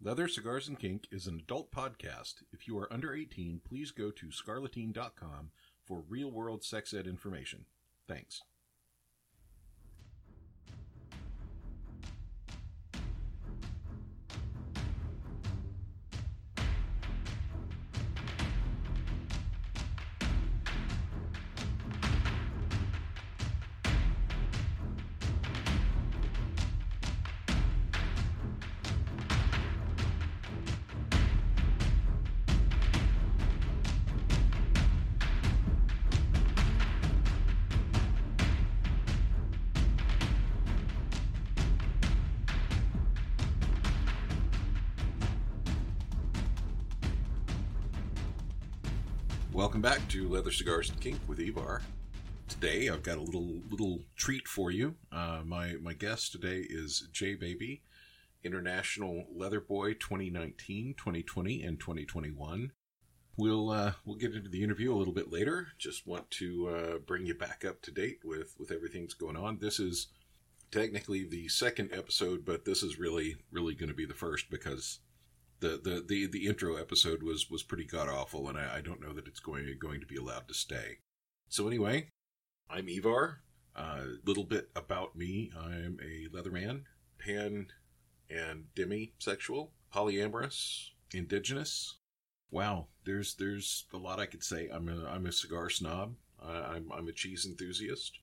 Leather Cigars and Kink is an adult podcast. If you are under 18, please go to scarleteen.com for real world sex ed information. Thanks. Cigars and Kink with Ivar. Today I've got a little little treat for you. Uh, my my guest today is J Baby, International Leather Boy 2019, 2020, and 2021. We'll uh, we'll get into the interview a little bit later. Just want to uh, bring you back up to date with with everything that's going on. This is technically the second episode, but this is really really going to be the first because the, the, the, the intro episode was, was pretty god awful, and I, I, don't know that it's going going to be allowed to stay. So anyway, I'm Ivar. A uh, little bit about me: I'm a leatherman, pan and demisexual, polyamorous, indigenous. Wow, there's there's a lot I could say. I'm a I'm a cigar snob. I'm I'm a cheese enthusiast,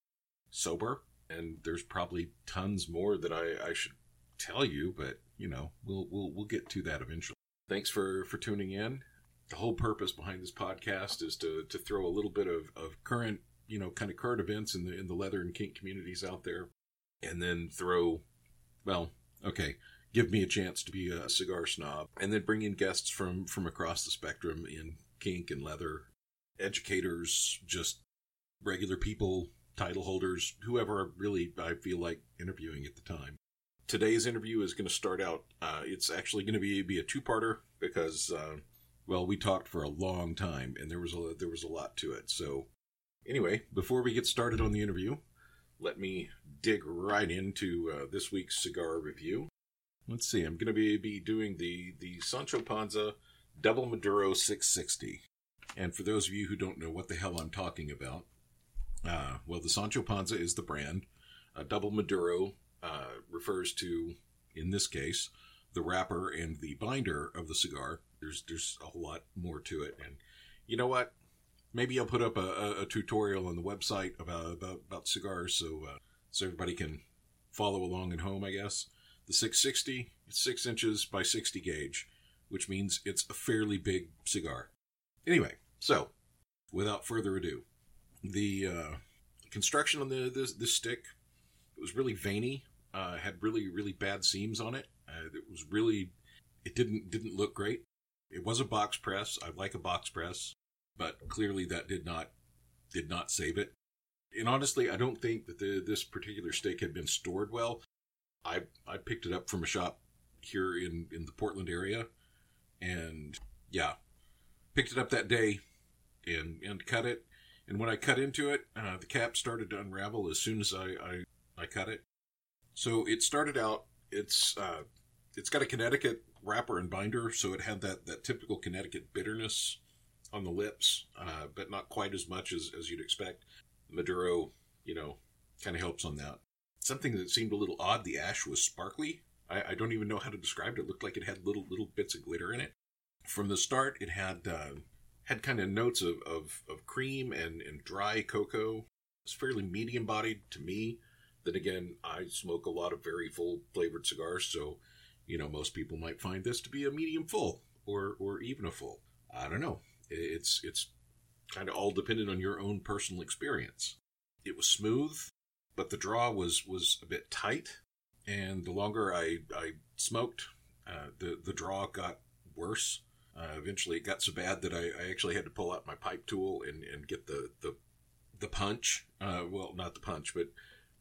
sober, and there's probably tons more that I, I should tell you, but you know, we'll we'll we'll get to that eventually. Thanks for for tuning in. The whole purpose behind this podcast is to to throw a little bit of, of current, you know, kind of current events in the in the leather and kink communities out there, and then throw, well, okay, give me a chance to be a cigar snob, and then bring in guests from from across the spectrum in kink and leather, educators, just regular people, title holders, whoever really I feel like interviewing at the time today's interview is going to start out. Uh, it's actually going to be be a two parter because, uh, well, we talked for a long time and there was a there was a lot to it. So, anyway, before we get started on the interview, let me dig right into uh, this week's cigar review. Let's see. I'm going to be be doing the the Sancho Panza Double Maduro 660. And for those of you who don't know what the hell I'm talking about, uh, well, the Sancho Panza is the brand. A Double Maduro uh, refers to, in this case, the wrapper and the binder of the cigar. There's there's a whole lot more to it, and you know what? Maybe I'll put up a, a, a tutorial on the website about about, about cigars, so uh, so everybody can follow along at home. I guess the 660 it's six inches by 60 gauge, which means it's a fairly big cigar. Anyway, so without further ado, the uh, construction on the this, this stick it was really veiny uh, had really really bad seams on it. Uh, it was really it didn't didn't look great. It was a box press. I like a box press, but clearly that did not did not save it. And honestly, I don't think that the, this particular steak had been stored well. I I picked it up from a shop here in in the Portland area, and yeah, picked it up that day and and cut it. And when I cut into it, uh, the cap started to unravel as soon as I, I I cut it. So it started out. It's uh, it's got a Connecticut wrapper and binder, so it had that that typical Connecticut bitterness on the lips, uh, but not quite as much as as you'd expect. Maduro, you know, kind of helps on that. Something that seemed a little odd. The ash was sparkly. I, I, don't even know how to describe it. It looked like it had little little bits of glitter in it. From the start, it had uh, had kind of notes of, of, of cream and, and dry cocoa. It's fairly medium bodied to me. Then again, I smoke a lot of very full flavored cigars, so you know most people might find this to be a medium full or or even a full. I don't know. It's it's kind of all dependent on your own personal experience. It was smooth, but the draw was was a bit tight, and the longer I I smoked, uh, the the draw got worse. Uh, eventually, it got so bad that I, I, actually had to pull out my pipe tool and, and get the the the punch. Uh, well, not the punch, but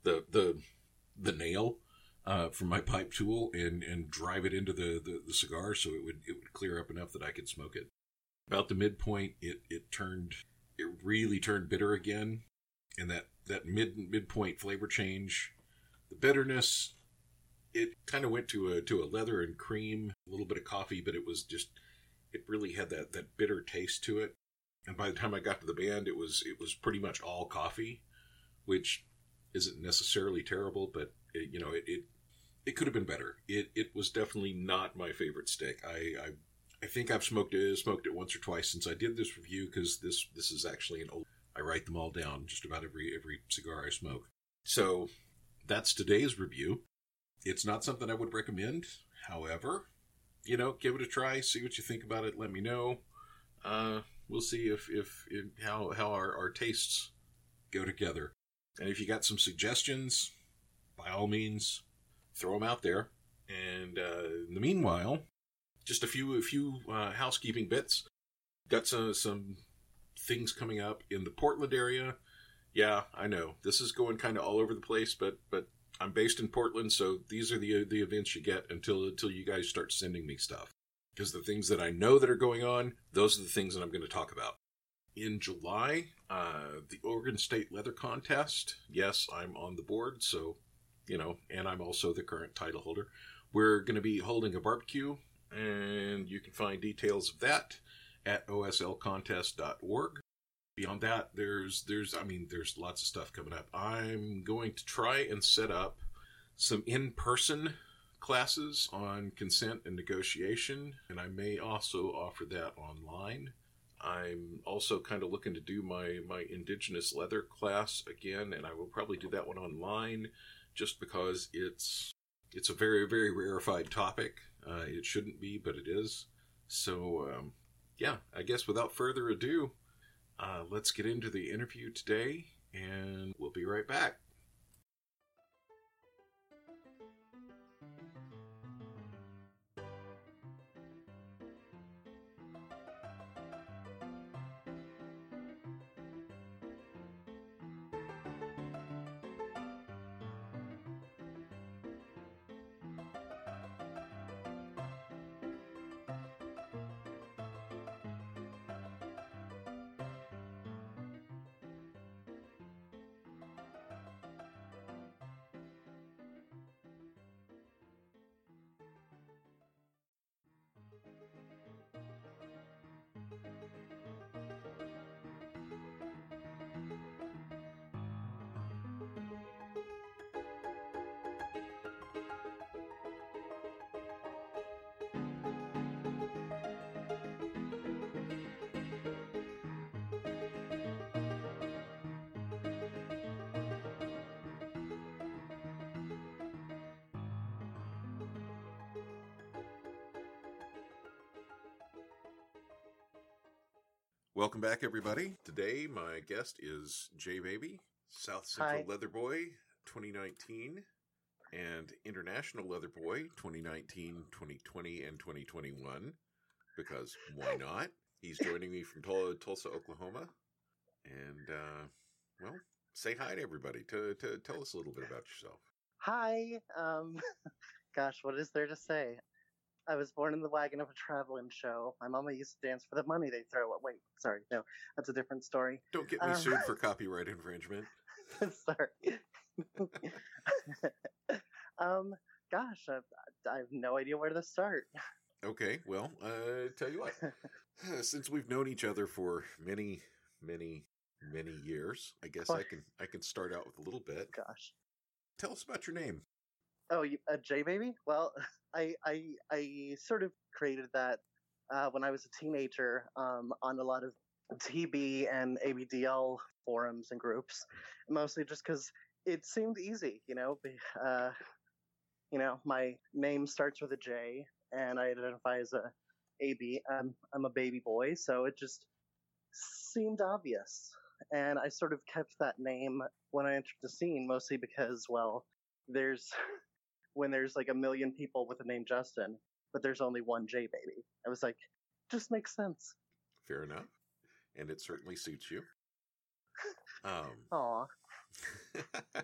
the the the nail uh, from my pipe tool and and drive it into the, the, the cigar so it would it would clear up enough that I could smoke it. About the midpoint, it it turned it really turned bitter again, and that that mid midpoint flavor change, the bitterness, it kind of went to a to a leather and cream, a little bit of coffee, but it was just it really had that that bitter taste to it. And by the time I got to the band, it was it was pretty much all coffee, which isn't necessarily terrible, but it, you know it, it it could have been better. It it was definitely not my favorite stick. I I, I think I've smoked it smoked it once or twice since I did this review because this this is actually an old. I write them all down just about every every cigar I smoke. So that's today's review. It's not something I would recommend. However, you know, give it a try, see what you think about it. Let me know. Uh, we'll see if if, if how how our, our tastes go together. And if you got some suggestions, by all means, throw them out there. And uh, in the meanwhile, just a few a few uh, housekeeping bits. Got some some things coming up in the Portland area. Yeah, I know this is going kind of all over the place, but but I'm based in Portland, so these are the the events you get until until you guys start sending me stuff. Because the things that I know that are going on, those are the things that I'm going to talk about. In July, uh, the Oregon State Leather Contest. Yes, I'm on the board, so you know, and I'm also the current title holder. We're going to be holding a barbecue, and you can find details of that at oslcontest.org. Beyond that, there's there's I mean there's lots of stuff coming up. I'm going to try and set up some in-person classes on consent and negotiation, and I may also offer that online. I'm also kind of looking to do my my indigenous leather class again, and I will probably do that one online, just because it's it's a very very rarefied topic. Uh, it shouldn't be, but it is. So um, yeah, I guess without further ado, uh, let's get into the interview today, and we'll be right back. Welcome back, everybody. Today, my guest is J Baby, South Central Hi. Leather Boy 2019, and International Leather Boy 2019, 2020, and 2021. Because why not? He's joining me from Tul- Tulsa, Oklahoma. And, uh, well, say hi to everybody. To, to tell us a little bit about yourself. Hi. Um, gosh, what is there to say? I was born in the wagon of a traveling show. My mama used to dance for the money they throw. Wait, sorry, no, that's a different story. Don't get me Um, sued for copyright infringement. sorry. um, gosh, I, I have no idea where to start. Okay, well, uh, tell you what. Since we've known each other for many, many, many years, I guess I can I can start out with a little bit. Gosh. Tell us about your name. Oh, a J baby? Well, I I I sort of created that uh, when I was a teenager um, on a lot of TB and ABDL forums and groups, mostly just because it seemed easy. You know, uh, you know, my name starts with a J, and I identify as a AB. I'm I'm a baby boy, so it just seemed obvious. And I sort of kept that name when I entered the scene, mostly because, well, there's when there's like a million people with the name Justin, but there's only one J baby. I was like, just makes sense. Fair enough, and it certainly suits you. Um, Aw.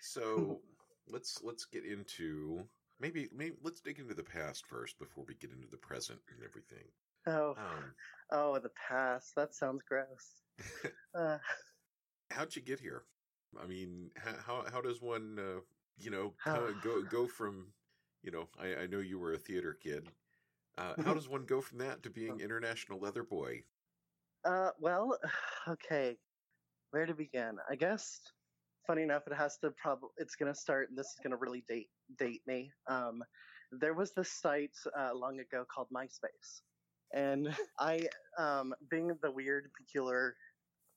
so let's let's get into maybe maybe let's dig into the past first before we get into the present and everything. Oh, Um, oh, the past. That sounds gross. Uh, how'd you get here? I mean, how how, does one uh, you know, go go from, you know, I, I know you were a theater kid. Uh, how does one go from that to being international leather boy? Uh, well, okay, where to begin? I guess. Funny enough, it has to probably. It's gonna start, and this is gonna really date date me. Um, there was this site uh, long ago called MySpace, and I, um, being the weird, peculiar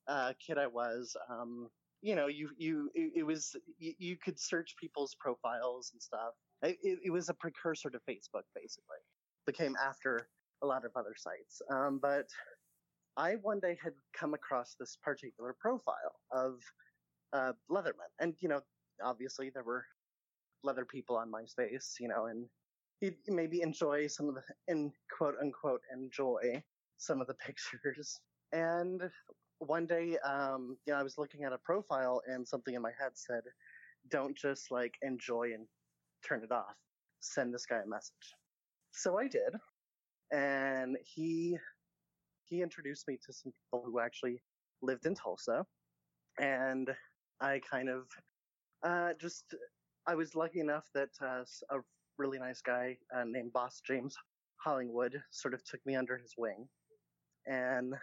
uh, kid I was, um, you know, you you it, it was you, you, could search people's profiles and stuff. It, it, was a precursor to Facebook, basically. Became after a lot of other sites, um, but I one day had come across this particular profile of uh, Leatherman, and you know, obviously there were leather people on MySpace, you know, and he'd maybe enjoy some of the in quote unquote enjoy some of the pictures. And one day, um, you know, I was looking at a profile and something in my head said, "Don't just like enjoy and turn it off. Send this guy a message." So I did, and he he introduced me to some people who actually lived in Tulsa, and I kind of uh, just I was lucky enough that uh, a really nice guy uh, named Boss James Hollingwood sort of took me under his wing and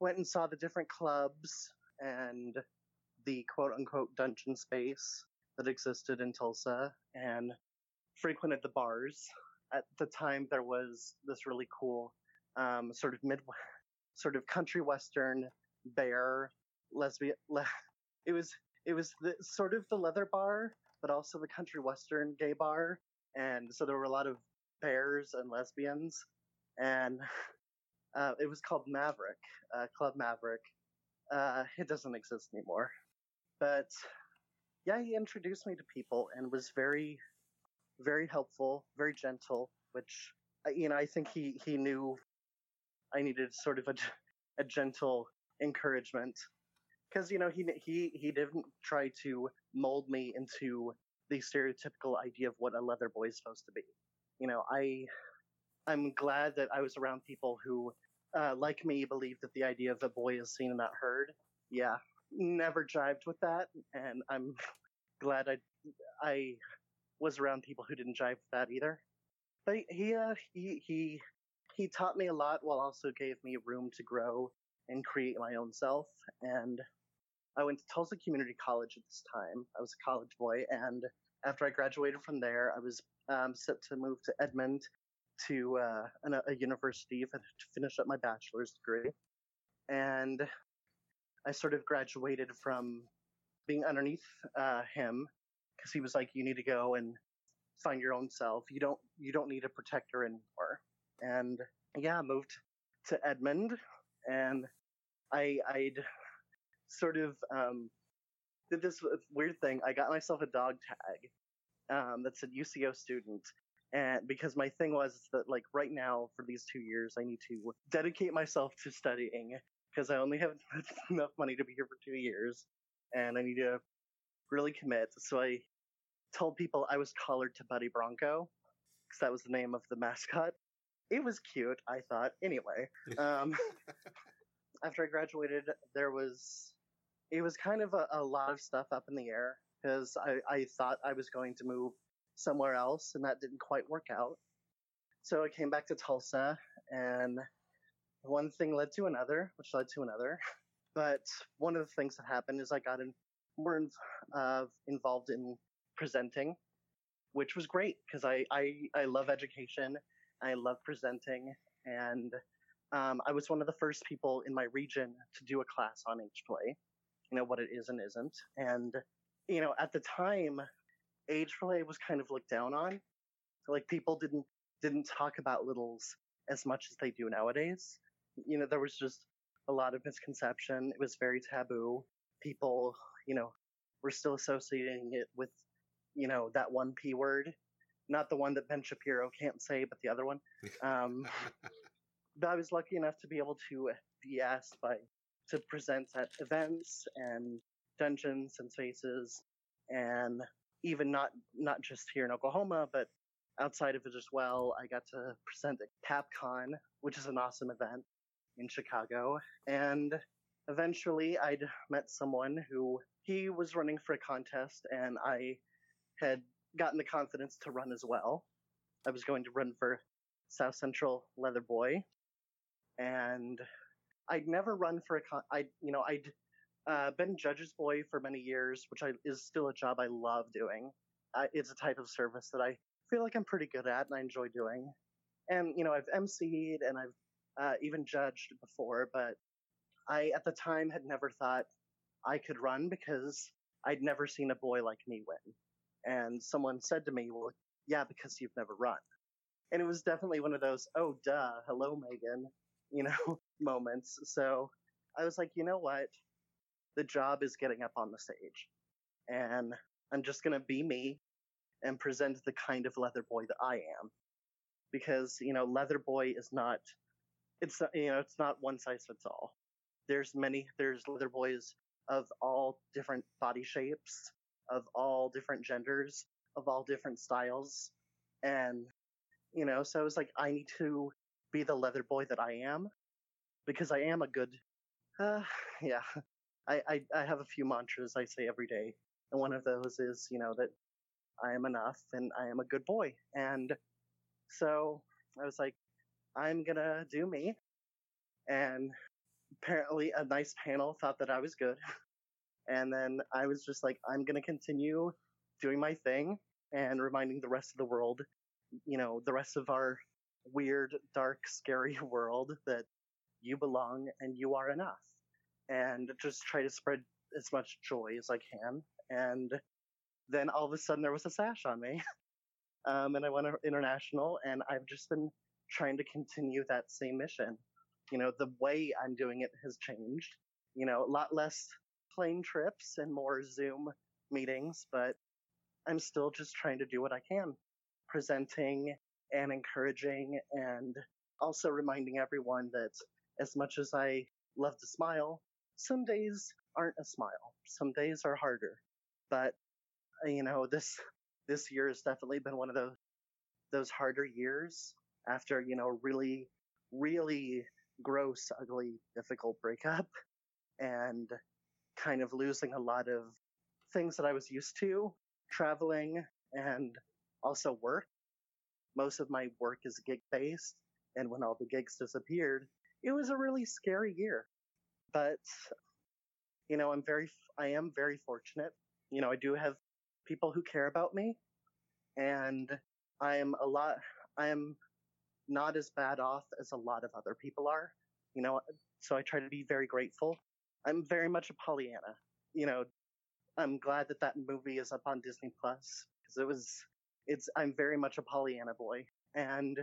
went and saw the different clubs and the quote unquote dungeon space that existed in Tulsa and frequented the bars. At the time, there was this really cool um, sort of mid, sort of country western bear lesbian. Le- it was it was the, sort of the leather bar, but also the country western gay bar and so there were a lot of bears and lesbians, and uh, it was called Maverick, uh, Club Maverick. Uh, it doesn't exist anymore, but yeah, he introduced me to people and was very, very helpful, very gentle. Which uh, you know, I think he he knew I needed sort of a, a gentle encouragement because you know he he he didn't try to mold me into the stereotypical idea of what a leather boy is supposed to be. You know, I I'm glad that I was around people who, uh, like me, believe that the idea of a boy is seen and not heard. Yeah, never jived with that, and I'm glad I I was around people who didn't jive with that either. But he uh, he he he taught me a lot while also gave me room to grow and create my own self and I went to Tulsa Community College at this time. I was a college boy, and after I graduated from there, I was um, set to move to Edmond to uh, an, a university to finish up my bachelor's degree. And I sort of graduated from being underneath uh, him because he was like, "You need to go and find your own self. You don't you don't need a protector anymore." And yeah, moved to Edmond, and I I'd sort of um, did this weird thing. I got myself a dog tag um, that said UCO student. And because my thing was that, like, right now for these two years, I need to dedicate myself to studying because I only have enough money to be here for two years and I need to really commit. So I told people I was collared to Buddy Bronco because that was the name of the mascot. It was cute, I thought. Anyway, um, after I graduated, there was it was kind of a, a lot of stuff up in the air because I, I thought I was going to move somewhere else and that didn't quite work out. So I came back to Tulsa and one thing led to another, which led to another. But one of the things that happened is I got in, more uh, involved in presenting, which was great because I, I, I love education. I love presenting. And um, I was one of the first people in my region to do a class on age play you know what it is and isn't and you know at the time age play was kind of looked down on. Like people didn't didn't talk about littles as much as they do nowadays. You know there was just a lot of misconception. It was very taboo. People you know were still associating it with you know that one p word. Not the one that ben shapiro can't say but the other one. Um, but i was lucky enough to be able to be asked by to present at events and dungeons and spaces, and even not not just here in Oklahoma, but outside of it as well. I got to present at CapCon, which is an awesome event in Chicago, and eventually I'd met someone who he was running for a contest, and I had gotten the confidence to run as well. I was going to run for South Central Leather Boy, and I'd never run for a con. I, you know, I'd uh, been judge's boy for many years, which I, is still a job I love doing. Uh, it's a type of service that I feel like I'm pretty good at and I enjoy doing. And you know, I've emceed and I've uh, even judged before, but I at the time had never thought I could run because I'd never seen a boy like me win. And someone said to me, "Well, yeah, because you've never run." And it was definitely one of those, "Oh, duh, hello, Megan," you know, moments. So I was like, you know what? The job is getting up on the stage, and I'm just gonna be me and present the kind of leather boy that I am. Because, you know, leather boy is not, it's, you know, it's not one size fits all. There's many, there's leather boys of all different body shapes, of all different genders, of all different styles. And, you know, so I was like, I need to be the leather boy that I am because I am a good, uh, yeah. I, I, I have a few mantras I say every day. And one of those is, you know, that I am enough and I am a good boy. And so I was like, I'm gonna do me. And apparently a nice panel thought that I was good. And then I was just like, I'm gonna continue doing my thing and reminding the rest of the world, you know, the rest of our weird, dark, scary world that you belong and you are enough. And just try to spread as much joy as I can. And then all of a sudden there was a sash on me. um, and I went international, and I've just been trying to continue that same mission. You know, the way I'm doing it has changed. You know, a lot less plane trips and more Zoom meetings, but I'm still just trying to do what I can, presenting and encouraging and also reminding everyone that as much as I love to smile, some days aren't a smile. Some days are harder. But uh, you know, this this year has definitely been one of those those harder years after you know really really gross, ugly, difficult breakup, and kind of losing a lot of things that I was used to, traveling and also work. Most of my work is gig based, and when all the gigs disappeared, it was a really scary year. But you know, I'm very, I am very fortunate. You know, I do have people who care about me, and I am a lot. I am not as bad off as a lot of other people are. You know, so I try to be very grateful. I'm very much a Pollyanna. You know, I'm glad that that movie is up on Disney Plus because it was. It's. I'm very much a Pollyanna boy, and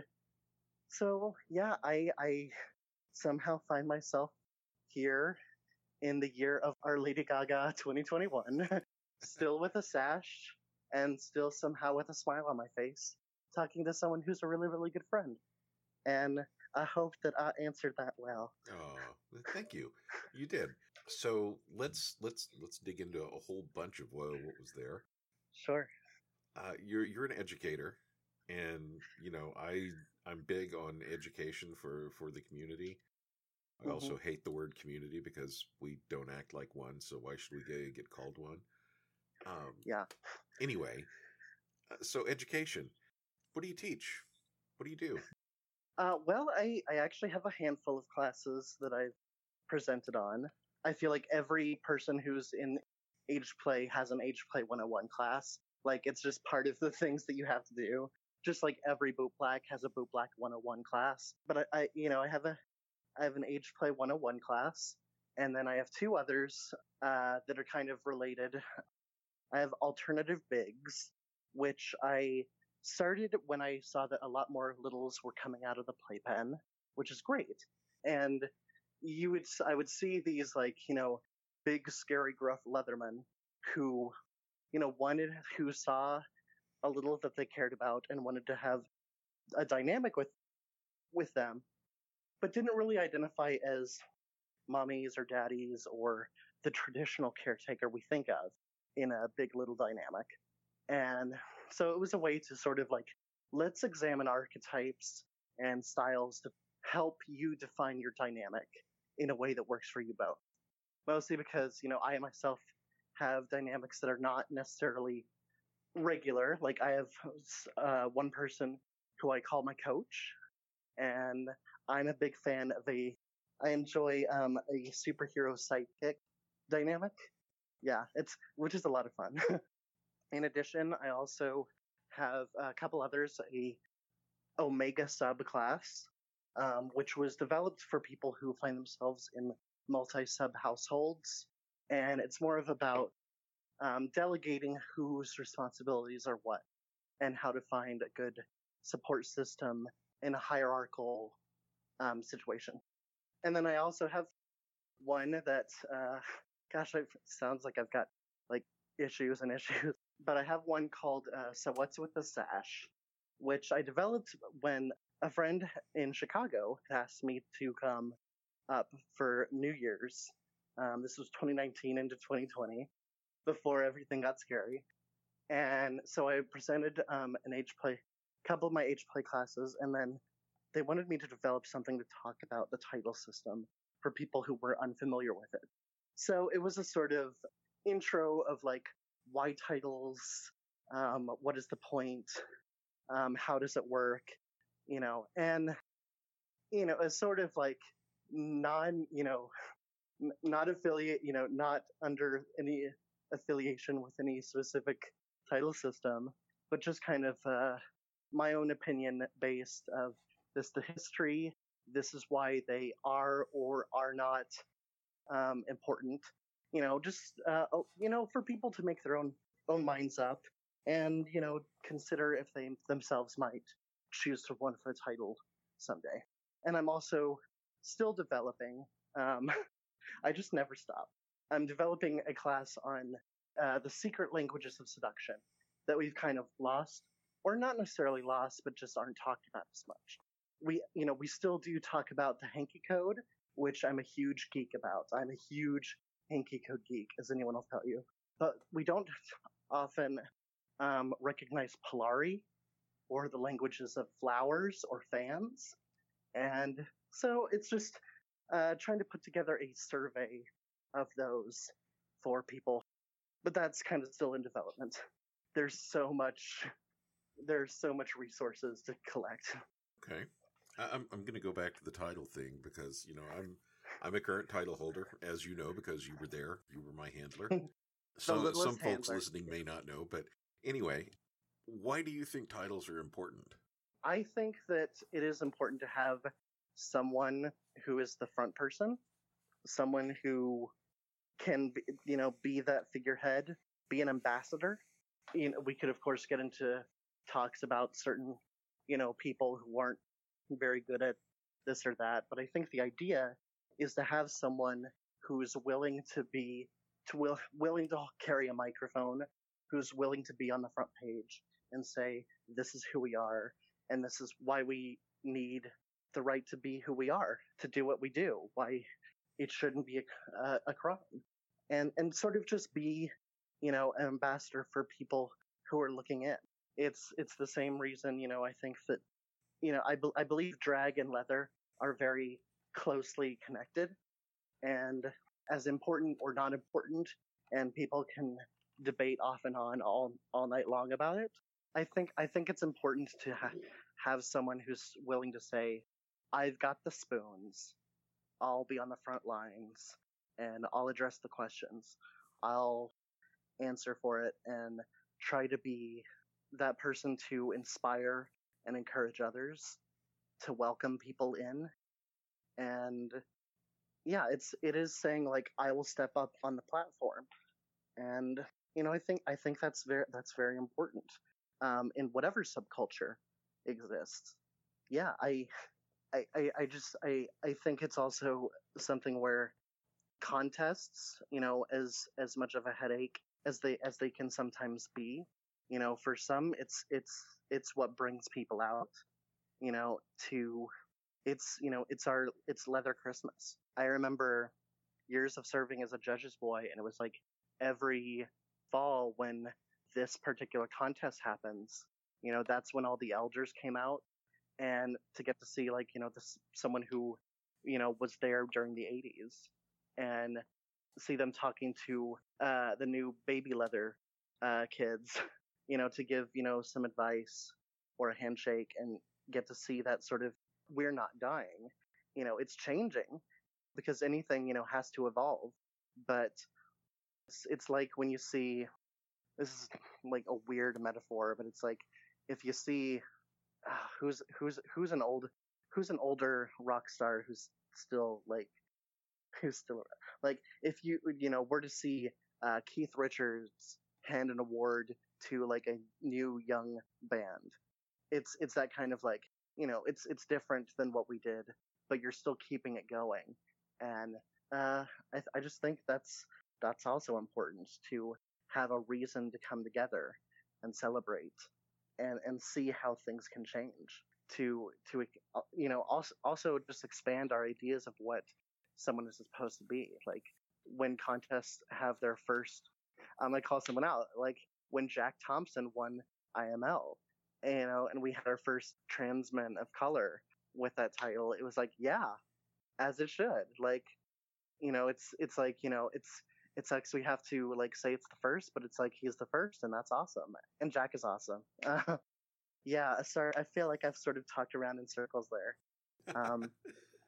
so yeah, I I somehow find myself here in the year of our Lady Gaga 2021 still with a sash and still somehow with a smile on my face, talking to someone who's a really, really good friend. And I hope that I answered that well. Oh, thank you. You did. So let's let's let's dig into a whole bunch of what, what was there. Sure. Uh, you're you're an educator, and you know I I'm big on education for for the community. Mm-hmm. also hate the word community because we don't act like one. So why should we get called one? Um, yeah. Anyway, uh, so education. What do you teach? What do you do? Uh, well, I, I actually have a handful of classes that I've presented on. I feel like every person who's in age play has an age play 101 class. Like it's just part of the things that you have to do. Just like every boot black has a boot black 101 class. But I, I you know, I have a I have an age play 101 class, and then I have two others uh, that are kind of related. I have alternative bigs, which I started when I saw that a lot more littles were coming out of the playpen, which is great. And you would, I would see these like, you know, big, scary, gruff leathermen who, you know, wanted, who saw a little that they cared about and wanted to have a dynamic with, with them, but didn't really identify as mommies or daddies or the traditional caretaker we think of in a big little dynamic. And so it was a way to sort of like, let's examine archetypes and styles to help you define your dynamic in a way that works for you both. Mostly because, you know, I myself have dynamics that are not necessarily regular. Like I have uh, one person who I call my coach, and I'm a big fan of a. I enjoy um, a superhero sidekick dynamic. Yeah, it's which is a lot of fun. In addition, I also have a couple others. A Omega subclass, um, which was developed for people who find themselves in multi-sub households, and it's more of about um, delegating whose responsibilities are what, and how to find a good support system in a hierarchical um, situation. And then I also have one that, uh, gosh, it sounds like I've got like issues and issues, but I have one called uh, So What's with the Sash, which I developed when a friend in Chicago asked me to come up for New Year's. Um, this was 2019 into 2020, before everything got scary. And so I presented um, an age play, a couple of my age play classes, and then they wanted me to develop something to talk about the title system for people who were unfamiliar with it. So it was a sort of intro of like why titles, um, what is the point, um, how does it work, you know, and you know, a sort of like non, you know, not affiliate, you know, not under any affiliation with any specific title system, but just kind of uh, my own opinion based of this the history. This is why they are or are not um, important. You know, just uh, oh, you know, for people to make their own own minds up and you know consider if they themselves might choose to run for a title someday. And I'm also still developing. Um, I just never stop. I'm developing a class on uh, the secret languages of seduction that we've kind of lost, or not necessarily lost, but just aren't talked about as much. We, you know, we still do talk about the hanky code, which I'm a huge geek about. I'm a huge hanky code geek, as anyone will tell you. But we don't often um, recognize Polari or the languages of flowers or fans. And so it's just uh, trying to put together a survey of those for people. But that's kind of still in development. There's so much, there's so much resources to collect. Okay, I'm I'm going to go back to the title thing because you know I'm I'm a current title holder, as you know, because you were there. You were my handler. So littlest some folks handler. listening may not know, but anyway, why do you think titles are important? I think that it is important to have someone who is the front person, someone who can, be, you know, be that figurehead, be an ambassador. You know, we could of course get into talks about certain, you know, people who aren't very good at this or that, but I think the idea is to have someone who's willing to be, to will, willing to carry a microphone, who's willing to be on the front page and say, this is who we are, and this is why we need the right to be who we are, to do what we do, why it shouldn't be a, a, crime, and and sort of just be, you know, an ambassador for people who are looking in. It's it's the same reason, you know, I think that, you know, I be- I believe drag and leather are very closely connected, and as important or not important, and people can debate off and on all all night long about it. I think I think it's important to ha- have someone who's willing to say, "I've got the spoons. I'll be on the front lines and I'll address the questions. I'll answer for it and try to be that person to inspire and encourage others, to welcome people in, and yeah, it's it is saying like I will step up on the platform, and you know I think I think that's very that's very important um, in whatever subculture exists. Yeah, I, I, I, I just I, I think it's also something where contests, you know, as as much of a headache as they as they can sometimes be, you know, for some it's it's it's what brings people out, you know, to it's you know it's our it's leather Christmas. I remember years of serving as a judge's boy, and it was like every fall when this particular contest happens, you know, that's when all the elders came out and to get to see like, you know, this someone who, you know, was there during the 80s and see them talking to uh the new baby leather uh kids you know, to give, you know, some advice or a handshake and get to see that sort of we're not dying. You know, it's changing because anything, you know, has to evolve. But it's, it's like when you see this is like a weird metaphor, but it's like if you see uh, who's who's who's an old who's an older rock star who's still like who's still like if you you know were to see uh, Keith Richards hand an award to like a new young band, it's it's that kind of like you know it's it's different than what we did, but you're still keeping it going, and uh, I I just think that's that's also important to have a reason to come together and celebrate and and see how things can change to to uh, you know also also just expand our ideas of what someone is supposed to be. Like when contests have their first i'm gonna call someone out like when jack thompson won iml you know and we had our first trans men of color with that title it was like yeah as it should like you know it's it's like you know it's it sucks we have to like say it's the first, but it's like he's the first, and that's awesome. And Jack is awesome. Uh, yeah, sorry, I feel like I've sort of talked around in circles there,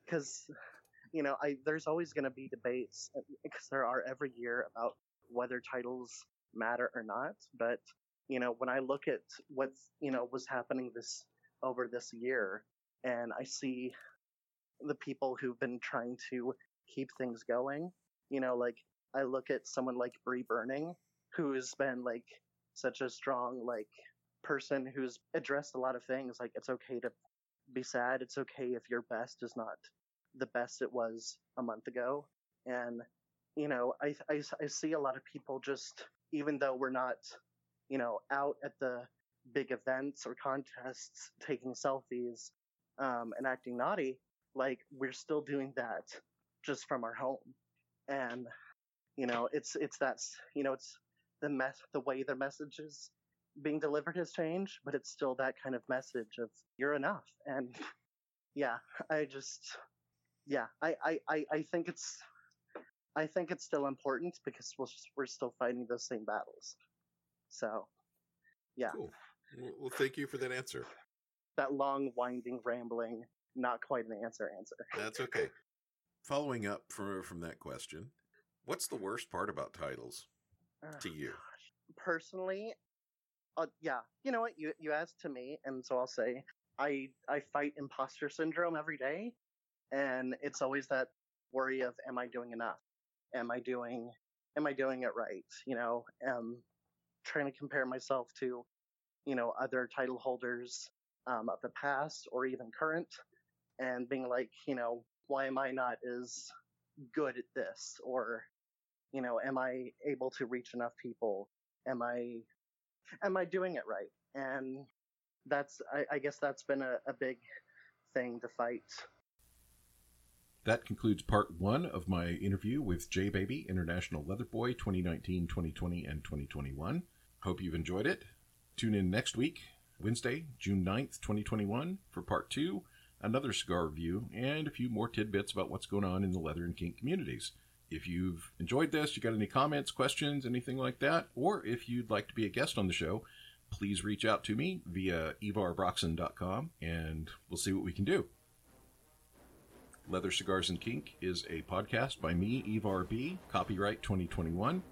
because um, you know, I there's always going to be debates because there are every year about whether titles matter or not. But you know, when I look at what's you know was happening this over this year, and I see the people who've been trying to keep things going, you know, like I look at someone like Brie Burning, who's been like such a strong like person who's addressed a lot of things. Like it's okay to be sad. It's okay if your best is not the best it was a month ago. And you know, I I, I see a lot of people just even though we're not you know out at the big events or contests taking selfies um, and acting naughty, like we're still doing that just from our home. And you know, it's it's that you know, it's the mess, the way the message is being delivered has changed, but it's still that kind of message of you're enough. And yeah, I just yeah, I I I, I think it's I think it's still important because we're we're still fighting those same battles. So, yeah. Cool. Well, thank you for that answer. That long, winding, rambling, not quite an answer answer. That's okay. Following up from from that question, What's the worst part about titles to you? Personally, uh, yeah, you know what? You you asked to me, and so I'll say I I fight imposter syndrome every day, and it's always that worry of am I doing enough? Am I doing am I doing it right? You know, um, trying to compare myself to you know other title holders um, of the past or even current, and being like, you know, why am I not as good at this? or you know am i able to reach enough people? Am i am i doing it right? and that's i, I guess that's been a, a big thing to fight that concludes part one of my interview with J Baby, International Leather Boy 2019, 2020, and 2021. Hope you've enjoyed it. Tune in next week, Wednesday, June 9th, 2021, for part two, another cigar review, and a few more tidbits about what's going on in the leather and kink communities. If you've enjoyed this, you got any comments, questions, anything like that, or if you'd like to be a guest on the show, please reach out to me via ivarbroxson.com and we'll see what we can do. Leather Cigars and Kink is a podcast by me, Ivar B., copyright 2021.